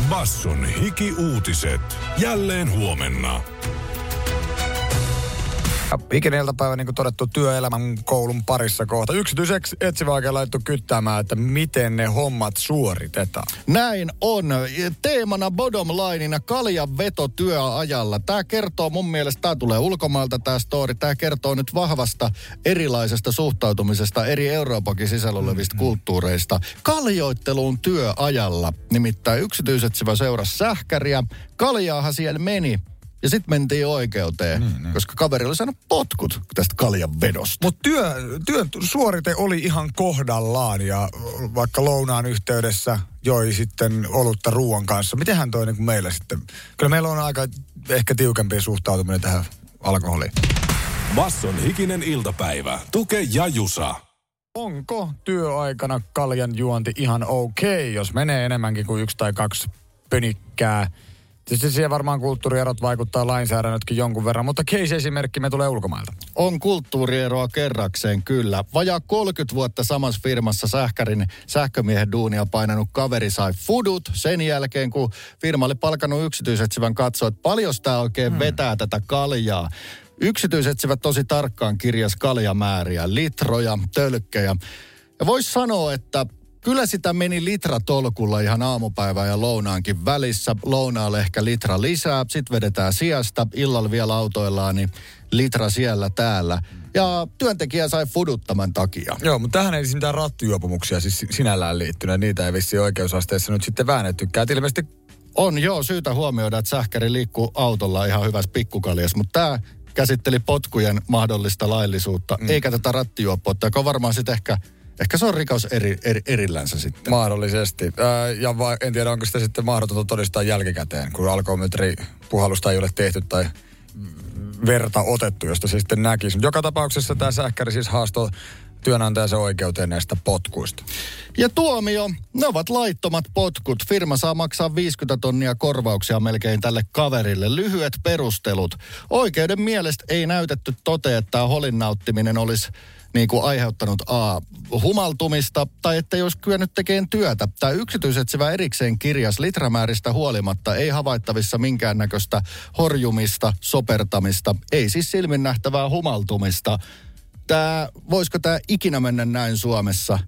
Basson hiki-uutiset. Jälleen huomenna. Ja Ikinen iltapäivä, niin kuin todettu, työelämän koulun parissa kohta. Yksityiseksi etsivä oikein laittu kyttäämään, että miten ne hommat suoritetaan. Näin on. Teemana bottom lineina kaljan veto työajalla. Tämä kertoo mun mielestä, tämä tulee ulkomailta tämä story. Tämä kertoo nyt vahvasta erilaisesta suhtautumisesta eri Euroopankin sisällä olevista mm-hmm. kulttuureista. Kaljoitteluun työajalla. Nimittäin yksityisetsivä seurasi sähkäriä. Kaljaahan siellä meni. Ja sitten mentiin oikeuteen, mm, koska kaveri oli saanut potkut tästä kaljan vedosta. Mutta työ, työn suorite oli ihan kohdallaan ja vaikka lounaan yhteydessä joi sitten olutta ruoan kanssa. Mitenhän toi niin meillä sitten? Kyllä meillä on aika ehkä tiukempi suhtautuminen tähän alkoholiin. Basson hikinen iltapäivä. Tuke ja Jusa. Onko työaikana kaljan juonti ihan okei, okay, jos menee enemmänkin kuin yksi tai kaksi pönikkää? Tietysti siihen varmaan kulttuurierot vaikuttaa lainsäädännötkin jonkun verran, mutta case-esimerkki me tulee ulkomailta. On kulttuurieroa kerrakseen kyllä. Vajaa 30 vuotta samassa firmassa sähkärin sähkömiehen duunia painanut kaveri sai fudut sen jälkeen, kun firma oli palkannut yksityisetsivän katsoa, että paljon tämä oikein hmm. vetää tätä kaljaa. Yksityisetsivät tosi tarkkaan kirjas kaljamääriä, litroja, tölkkejä. Ja voisi sanoa, että kyllä sitä meni litra tolkulla ihan aamupäivän ja lounaankin välissä. Lounaalle ehkä litra lisää, sitten vedetään sijasta, illalla vielä autoillaan, niin litra siellä täällä. Ja työntekijä sai fuduttaman takia. Joo, mutta tähän ei siis mitään rattijuopumuksia siis sinällään liittynyt. Niitä ei vissi oikeusasteessa nyt sitten väännettykään. Et ilmeisesti On joo syytä huomioida, että sähkäri liikkuu autolla ihan hyvässä pikkukaljas, mutta tämä käsitteli potkujen mahdollista laillisuutta, mm. eikä tätä rattijuoppoutta, joka on varmaan sitten ehkä, ehkä se on rikos eri, eri, erillänsä sitten. mahdollisesti. Ää, ja va, en tiedä, onko sitä sitten mahdotonta todistaa jälkikäteen, kun alkometri puhallusta ei ole tehty tai verta otettu, josta se sitten näkisi. Joka tapauksessa tämä sähkäri siis haastoi työnantajansa oikeuteen näistä potkuista. Ja tuomio, ne ovat laittomat potkut. Firma saa maksaa 50 tonnia korvauksia melkein tälle kaverille. Lyhyet perustelut. Oikeuden mielestä ei näytetty tote, että tämä holin nauttiminen olisi niin kuin aiheuttanut A. humaltumista tai ettei olisi kyennyt tekemään työtä. Tämä yksityisetsivä erikseen kirjas litramääristä huolimatta ei havaittavissa minkäännäköistä horjumista, sopertamista, ei siis silmin nähtävää humaltumista. Tämä, voisiko tämä ikinä mennä näin Suomessa?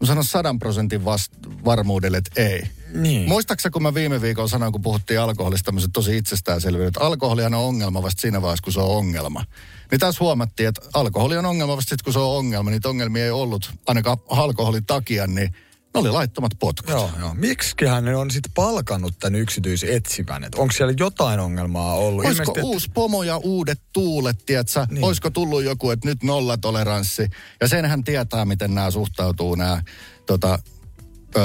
Mä sanon sadan prosentin vast- varmuudelle, että ei. Niin. Muistaaksä, kun mä viime viikolla sanoin, kun puhuttiin alkoholista, tämmöiset tosi itsestäänselvyydet, että alkoholihan on ongelma vasta siinä vaiheessa, kun se on ongelma. Niin tässä huomattiin, että alkoholi on ongelma vasta sitten, kun se on ongelma. Niitä ongelmia ei ollut ainakaan alkoholin takia, niin ne oli laittomat potkut. Joo, joo. Miksiköhän ne on sitten palkannut tämän yksityisetsivän? Et Onko siellä jotain ongelmaa ollut? Olisiko Ilmeisesti, et- uusi pomo ja uudet tuulet, tiedätkö? Niin. Olisiko tullut joku, että nyt nollatoleranssi? Ja senhän tietää, miten nämä suhtautuu, nämä tota, ö,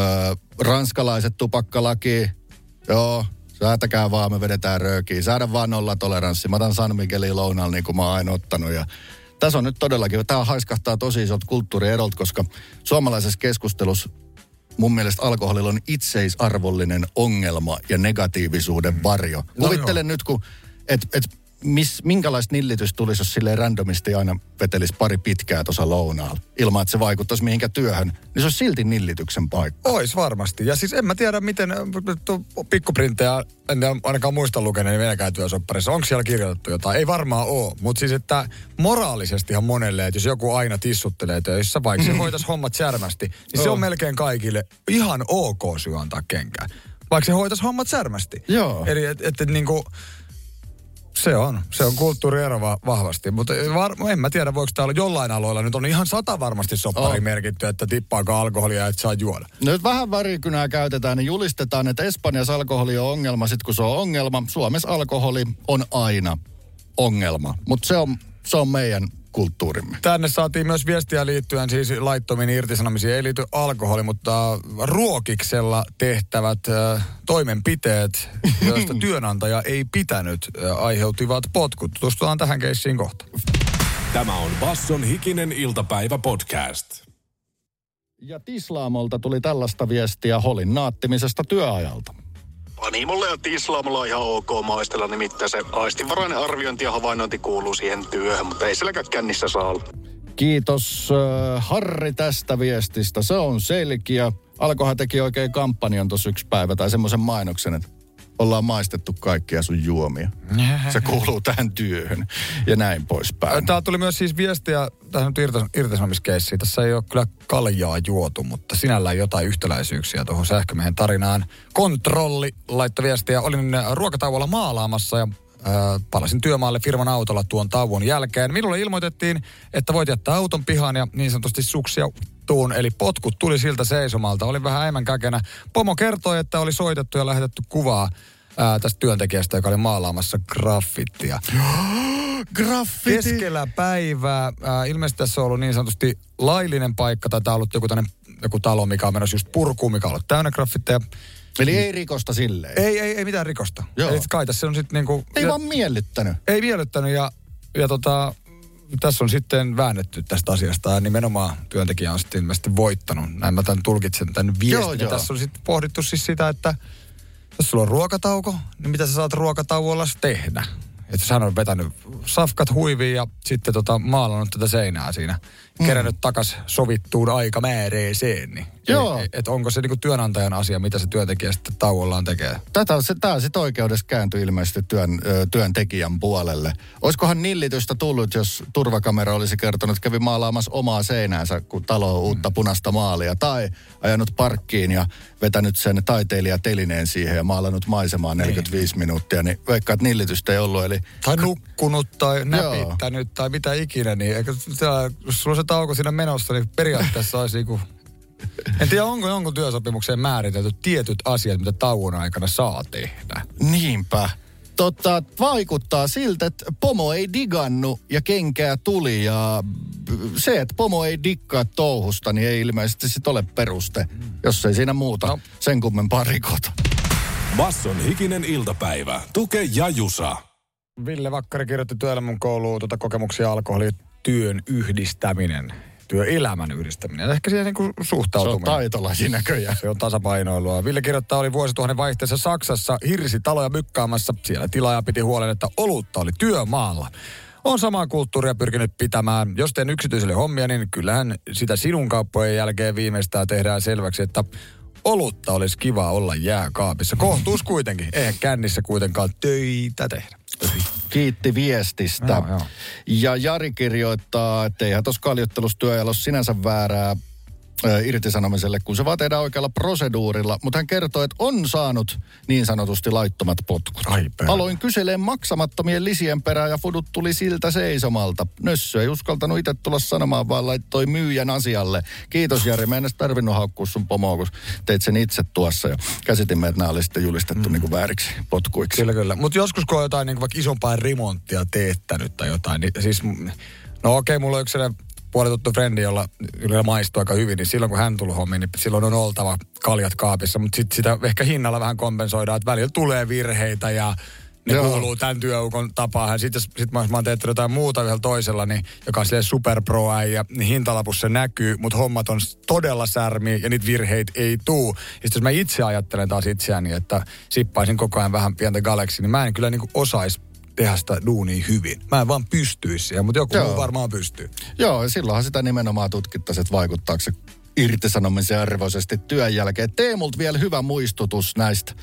ranskalaiset tupakkalaki. Joo, säätäkää vaan, me vedetään röökiä. Säädä vaan nollatoleranssi. Mä otan San Miguelin lounalla niin kuin mä oon aina ottanut. Ja tässä on nyt todellakin, tämä haiskahtaa tosi isot kulttuurierolta, koska suomalaisessa keskustelussa mun mielestä alkoholilla on itseisarvollinen ongelma ja negatiivisuuden varjo. No Kuvittelen nyt, kun, et, et, mis, minkälaista nillitys tulisi, jos silleen randomisti aina vetelisi pari pitkää tuossa lounaalla, ilman että se vaikuttaisi mihinkä työhön, niin se olisi silti nillityksen paikka. Ois varmasti. Ja siis en mä tiedä, miten tuo pikkuprintejä, en ainakaan muista lukeneeni venäkään työsopparissa. Onko siellä kirjoitettu jotain? Ei varmaan ole. Mutta siis, että moraalisestihan monelle, että jos joku aina tissuttelee töissä, vaikka se hoitaisi hommat särmästi, niin se on melkein kaikille ihan ok syy antaa kenkää. Vaikka se hoitaisi hommat särmästi. Joo. Eli että et, et, niinku, se on. Se on kulttuuriero va- vahvasti. Mutta var- en mä tiedä, voiko täällä jollain aloilla nyt on ihan sata varmasti soppari On. merkitty, että tippaako alkoholia, että saa juoda. Nyt vähän värikynää käytetään, niin julistetaan, että Espanjassa alkoholi on ongelma, sitten kun se on ongelma. Suomessa alkoholi on aina ongelma, mutta se on, se on meidän kulttuurimme. Tänne saatiin myös viestiä liittyen siis laittomiin irtisanomisiin. Ei liity alkoholi, mutta ruokiksella tehtävät äh, toimenpiteet, [laughs] joista työnantaja ei pitänyt, äh, aiheuttivat potkut. Tutustutaan tähän keissiin kohta. Tämä on Basson hikinen iltapäivä podcast. Ja Tislaamolta tuli tällaista viestiä holin naattimisesta työajalta. Panimolle ja tislaamolla on ihan ok maistella, nimittäin se aistinvarainen arviointi ja havainnointi kuuluu siihen työhön, mutta ei silläkään kännissä saa olla. Kiitos äh, Harri tästä viestistä. Se on selkeä. Alkohan teki oikein kampanjan tuossa yksi päivä tai semmoisen mainoksen, että ollaan maistettu kaikkia sun juomia. Se kuuluu tähän työhön ja näin poispäin. Tää tuli myös siis viestiä tähän nyt irtisanomiskeissiin. Tässä ei ole kyllä kaljaa juotu, mutta sinällään jotain yhtäläisyyksiä tuohon sähkömiehen tarinaan. Kontrolli laittoi viestiä. Olin äh, ruokatauolla maalaamassa ja äh, palasin työmaalle firman autolla tuon tauon jälkeen. Minulle ilmoitettiin, että voit jättää auton pihaan ja niin sanotusti suksia tuun, eli potkut tuli siltä seisomalta. Olin vähän äimän käkenä. Pomo kertoi, että oli soitettu ja lähetetty kuvaa ää, tästä työntekijästä, joka oli maalaamassa graffittia. [gasps] Graffiti. Keskellä päivää. Ää, ilmeisesti tässä on ollut niin sanotusti laillinen paikka, tai tämä on ollut joku, tämmönen, joku talo, mikä on menossa just purkuun, mikä on ollut täynnä graffitteja. Eli ei rikosta silleen. Ei, ei, ei mitään rikosta. Joo. Eli kai tässä on sitten niinku... Ei ja- vaan miellyttänyt. ei miellyttänyt ja, ja tota, tässä on sitten väännetty tästä asiasta ja nimenomaan työntekijä on sitten ilmeisesti voittanut. Näin mä tämän tulkitsen tämän viestin. Joo, joo. tässä on sitten pohdittu siis sitä, että jos sulla on ruokatauko, niin mitä sä saat ruokatauolla tehdä? Että hän on vetänyt safkat huiviin ja sitten tota maalannut tätä seinää siinä, mm. kerännyt takas sovittuun aikamääreeseen, niin Joo. et, et onko se niinku työnantajan asia, mitä se työntekijä sitten tauollaan tekee? Tätä, se, tämä sitten oikeudessa kääntyi ilmeisesti työn, ö, työntekijän puolelle. Olisikohan nillitystä tullut, jos turvakamera olisi kertonut, että kävi maalaamassa omaa seinäänsä, kun talo on uutta punaista maalia. Tai ajanut parkkiin ja vetänyt sen taiteilijatelineen siihen ja maalannut maisemaa 45 minuuttia. Niin veikkaa, että nillitystä ei ollut. Eli Tai nukkunut tai näpittänyt tai mitä ikinä, niin eikö se, jos sulla on se tauko siinä menossa, niin periaatteessa olisi niinku... En tiedä, onko jonkun työsopimukseen määritelty tietyt asiat, mitä tauon aikana saa tehdä. Niinpä. Tota, vaikuttaa siltä, että pomo ei digannut ja kenkää tuli ja se, että pomo ei dikkaa touhusta, niin ei ilmeisesti sit ole peruste, jos ei siinä muuta No. sen kummempaa rikota. Basson hikinen iltapäivä. Tuke ja Jusa. Ville Vakkari kirjoitti työelämän kouluun tuota kokemuksia alkoholi työn yhdistäminen. Työelämän yhdistäminen. Ehkä siihen niin kuin Se on suhtautuminen. taitolaji näköjään. Se on tasapainoilua. Ville kirjoittaa, oli vuosituhannen vaihteessa Saksassa hirsitaloja mykkaamassa. Siellä tilaaja piti huolen, että olutta oli työmaalla. On samaa kulttuuria pyrkinyt pitämään. Jos teen yksityiselle hommia, niin kyllähän sitä sinun kauppojen jälkeen viimeistään tehdään selväksi, että olutta olisi kiva olla jääkaapissa. Kohtuus kuitenkin. Eihän kännissä kuitenkaan töitä tehdä. Kiitti viestistä. Joo, joo. Ja Jari kirjoittaa, että eihän tuossa kaljottelussa työajalla sinänsä väärää irtisanomiselle, kun se vaan tehdään oikealla proseduurilla. Mutta hän kertoo, että on saanut niin sanotusti laittomat potkut. Ai. Aloin kyseleen maksamattomien lisien perään ja fudut tuli siltä seisomalta. Nössö ei uskaltanut itse tulla sanomaan, vaan laittoi myyjän asialle. Kiitos Jari, mä en edes tarvinnut haukkua sun pomoa, kun teit sen itse tuossa. Ja käsitimme, että nämä oli sitten julistettu mm. niin kuin vääriksi potkuiksi. Kyllä, kyllä. Mutta joskus kun on jotain niin vaikka isompaa remonttia teettänyt tai jotain, niin siis, no okei, mulla on yksi puolituttu frendi, jolla yleensä maistuu aika hyvin, niin silloin kun hän tuli hommiin, niin silloin on oltava kaljat kaapissa, mutta sitten sitä ehkä hinnalla vähän kompensoidaan, että välillä tulee virheitä ja ne Joo. Kuuluu tämän työukon tapaan. Sitten sit mä, mä oon teettänyt jotain muuta yhdellä toisella, niin, joka on silleen superpro ja niin hintalapussa se näkyy, mutta hommat on todella särmiä ja niitä virheitä ei tuu. Ja sitten jos mä itse ajattelen taas itseäni, että sippaisin koko ajan vähän pientä galaksi, niin mä en kyllä niinku osais tehdä sitä duunia hyvin. Mä en vaan pystyisi siihen, mutta joku Joo. muu varmaan pystyy. Joo, ja silloinhan sitä nimenomaan tutkittaisiin, että vaikuttaako se irtisanomisen arvoisesti työn jälkeen. Teemulta vielä hyvä muistutus näistä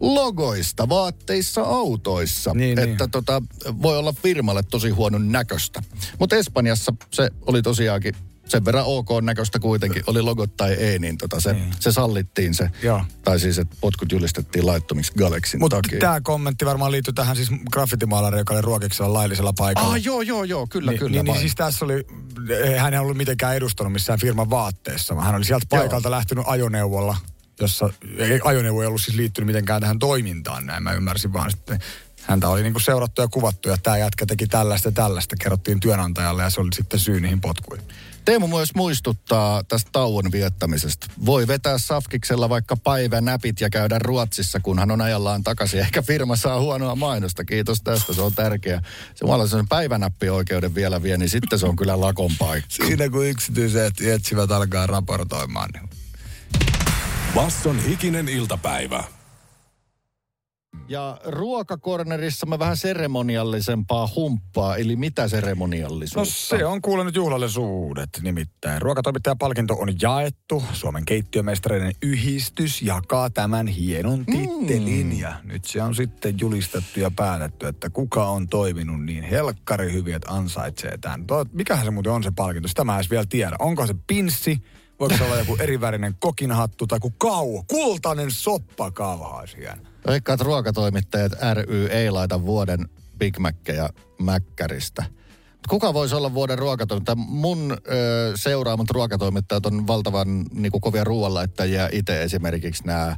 logoista vaatteissa autoissa. Niin, että niin. Tota, voi olla firmalle tosi huonon näköistä. Mutta Espanjassa se oli tosiaankin sen verran ok näköistä kuitenkin, oli logot tai ei, niin tota se, se sallittiin se. Joo. Tai siis, että potkut julistettiin laittomiksi Galaxin Mutta takia. tämä kommentti varmaan liittyy tähän siis graffitimaalari, joka oli ruokiksella laillisella paikalla. Ah, joo, joo, joo, kyllä, niin, kyllä. niin, niin siis tässä oli, hän ei ollut mitenkään edustanut missään firman vaatteessa, vaan hän oli sieltä Joo. paikalta lähtenyt ajoneuvolla, jossa ei, ajoneuvo ei ollut siis liittynyt mitenkään tähän toimintaan, näin mä ymmärsin vaan sitten. Häntä oli niinku seurattu ja kuvattu ja tämä jätkä teki tällaista ja tällaista, kerrottiin työnantajalle ja se oli sitten syy niihin potkuihin. Teemu myös muistuttaa tästä tauon viettämisestä. Voi vetää safkiksella vaikka päivänäpit ja käydä Ruotsissa, kunhan on ajallaan takaisin. Ehkä firma saa huonoa mainosta. Kiitos tästä, se on tärkeä. Se mulla sen päivänappioikeuden vielä vie, niin sitten se on kyllä lakon paikka. Siinä kun yksityiset etsivät alkaa raportoimaan, niin Basson hikinen iltapäivä. Ja ruokakornerissa me vähän seremoniallisempaa humppaa, eli mitä No seremoniallisuutta? se on kuullut juhlallisuudet nimittäin. Ruokatoimittajapalkinto on jaettu. Suomen keittiömestareiden yhdistys jakaa tämän hienon tittelin. Mm. Ja nyt se on sitten julistettu ja päätetty, että kuka on toiminut niin helkkari hyvin, että ansaitsee tämän. Mikähän se muuten on se palkinto? Sitä mä en vielä tiedä. Onko se pinssi? Voiko se olla joku erivärinen kokinhattu tai joku kau, kultainen soppa kauhaasien? Veikkaa, että ruokatoimittajat ry ei laita vuoden Big Mackeja Mäkkäristä. Kuka voisi olla vuoden ruokatoimittaja? Mun ö, seuraamat ruokatoimittajat on valtavan niin kuin, kovia ruoanlaittajia itse esimerkiksi nämä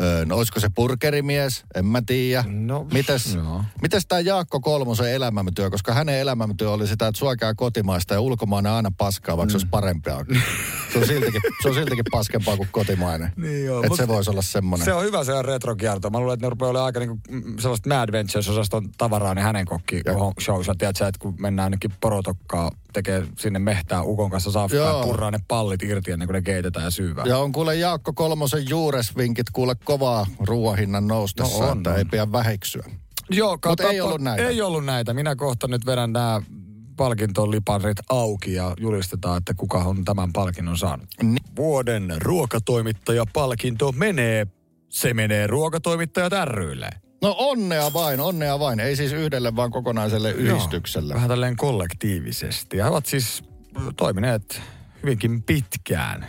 Öö, no olisiko se burgerimies? En mä tiedä. No, mites, joo. mites tämä Jaakko Kolmosen elämäntyö? Koska hänen elämäntyö oli sitä, että suokaa kotimaista ja ulkomainen aina paskaa, vaikka se olisi parempaa. Se on siltikin, se on siltikin paskempaa kuin kotimainen. Niin joo, mut- se voisi olla semmoinen. Se on hyvä se on retrokierto. Mä luulen, että ne rupeaa olemaan aika niinku, mm, sellaista Mad Ventures-osaston tavaraa, niin hänen kokki showssa. Tiedätkö, että kun mennään ainakin porotokkaa tekee sinne mehtään ukon kanssa safkaa ja purraa ne pallit irti ennen kuin ne keitetään ja syyvää. Ja on kuule Jaakko Kolmosen juuresvinkit kuule kovaa ruoahinnan noustessa, No on, että on. ei pidä väheksyä. Joo, Mutta ei ollut näitä. Ei ollut näitä. Minä kohta nyt vedän nämä palkintoliparit auki ja julistetaan, että kuka on tämän palkinnon saanut. Ni- Vuoden ruokatoimittaja-palkinto menee, se menee ruokatoimittajat rylle. No onnea vain, onnea vain. Ei siis yhdelle, vaan kokonaiselle yhdistykselle. Vähän tälleen kollektiivisesti. He ovat siis toimineet hyvinkin pitkään.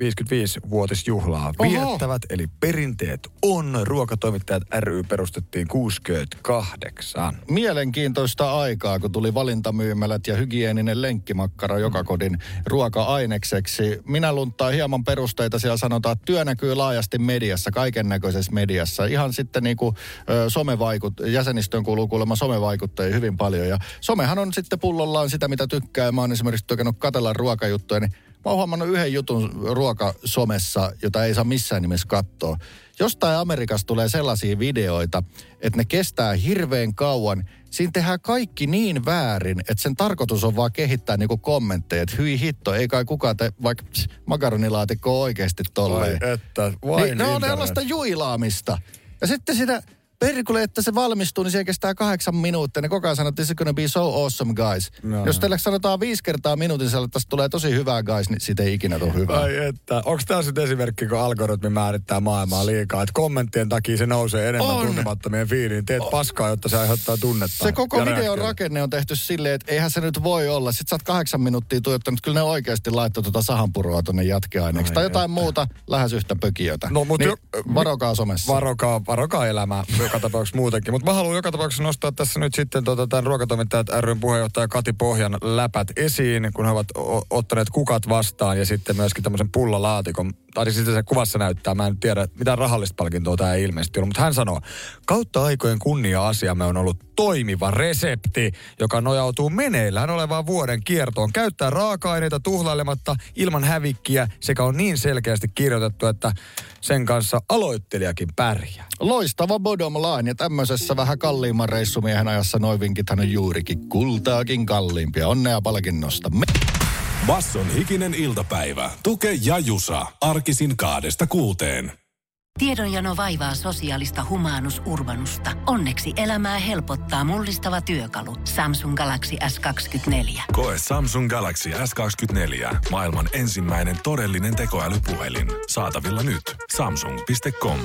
Äh, 55-vuotisjuhlaa Oho. viettävät, eli perinteet on. Ruokatoimittajat ry perustettiin 68. Mielenkiintoista aikaa, kun tuli valintamyymälät ja hygieninen lenkkimakkara joka kodin ruoka-ainekseksi. Minä lunttaan hieman perusteita. Siellä sanotaan, että työ näkyy laajasti mediassa, kaiken näköisessä mediassa. Ihan sitten niin kuin somevaikut, jäsenistöön kuuluu kuulemma somevaikuttajia hyvin paljon. Ja somehan on sitten pullollaan sitä, mitä tykkää. Mä oon esimerkiksi tykännyt katella ruokajuttuja, niin Mä oon huomannut yhden jutun ruokasomessa, jota ei saa missään nimessä katsoa. Jostain Amerikassa tulee sellaisia videoita, että ne kestää hirveän kauan. Siinä tehdään kaikki niin väärin, että sen tarkoitus on vaan kehittää niinku kommentteja, että hyi hitto, ei kai kukaan tee vaikka pss, makaronilaatikko oikeasti tolleen. Vai että, vain Niin, ne on sellaista juilaamista. Ja sitten sitä perkule, että se valmistuu, niin se kestää kahdeksan minuuttia. Ne koko ajan sanoo, että this is gonna be so awesome, guys. No. Jos teille sanotaan viisi kertaa minuutin että tästä tulee tosi hyvää, guys, niin siitä ei ikinä tule hyvää. Ai että, onko tämä sitten esimerkki, kun algoritmi määrittää maailmaa liikaa, että kommenttien takia se nousee enemmän On. tuntemattomien fiiliin. Teet paskaa, jotta se aiheuttaa tunnetta. Se koko videon reaktioita. rakenne on tehty silleen, että eihän se nyt voi olla. Sitten sä oot kahdeksan minuuttia tuijottanut, kyllä ne oikeasti laittoi tuota sahanpuroa tonne jatkeaineeksi. Ai Tai jotain että. muuta, lähes yhtä pökiötä. No, mut niin, jo- varokaa somessa. Varokaa, varokaa elämää joka tapauksessa muutenkin. Mutta mä haluan joka tapauksessa nostaa tässä nyt sitten tota, tämän ruokatoimittajat ryn puheenjohtaja Kati Pohjan läpät esiin, kun he ovat o- ottaneet kukat vastaan ja sitten myöskin tämmöisen pullalaatikon. Tai sitten se kuvassa näyttää, mä en tiedä, mitään rahallista palkintoa tämä ei ilmeisesti ollut, mutta hän sanoo, kautta aikojen kunnia-asiamme on ollut toimiva resepti, joka nojautuu meneillään olevaan vuoden kiertoon. Käyttää raaka-aineita tuhlailematta ilman hävikkiä sekä on niin selkeästi kirjoitettu, että sen kanssa aloittelijakin pärjää. Loistava bottom line ja tämmöisessä vähän kalliimman reissumiehen ajassa noin vinkithän on juurikin kultaakin kalliimpia. Onnea palkinnosta. Me- Basson hikinen iltapäivä. Tuke ja Jusa. Arkisin kaadesta kuuteen. Tiedonjano vaivaa sosiaalista humanus urbanusta. Onneksi elämää helpottaa mullistava työkalu. Samsung Galaxy S24. Koe Samsung Galaxy S24. Maailman ensimmäinen todellinen tekoälypuhelin. Saatavilla nyt. Samsung.com.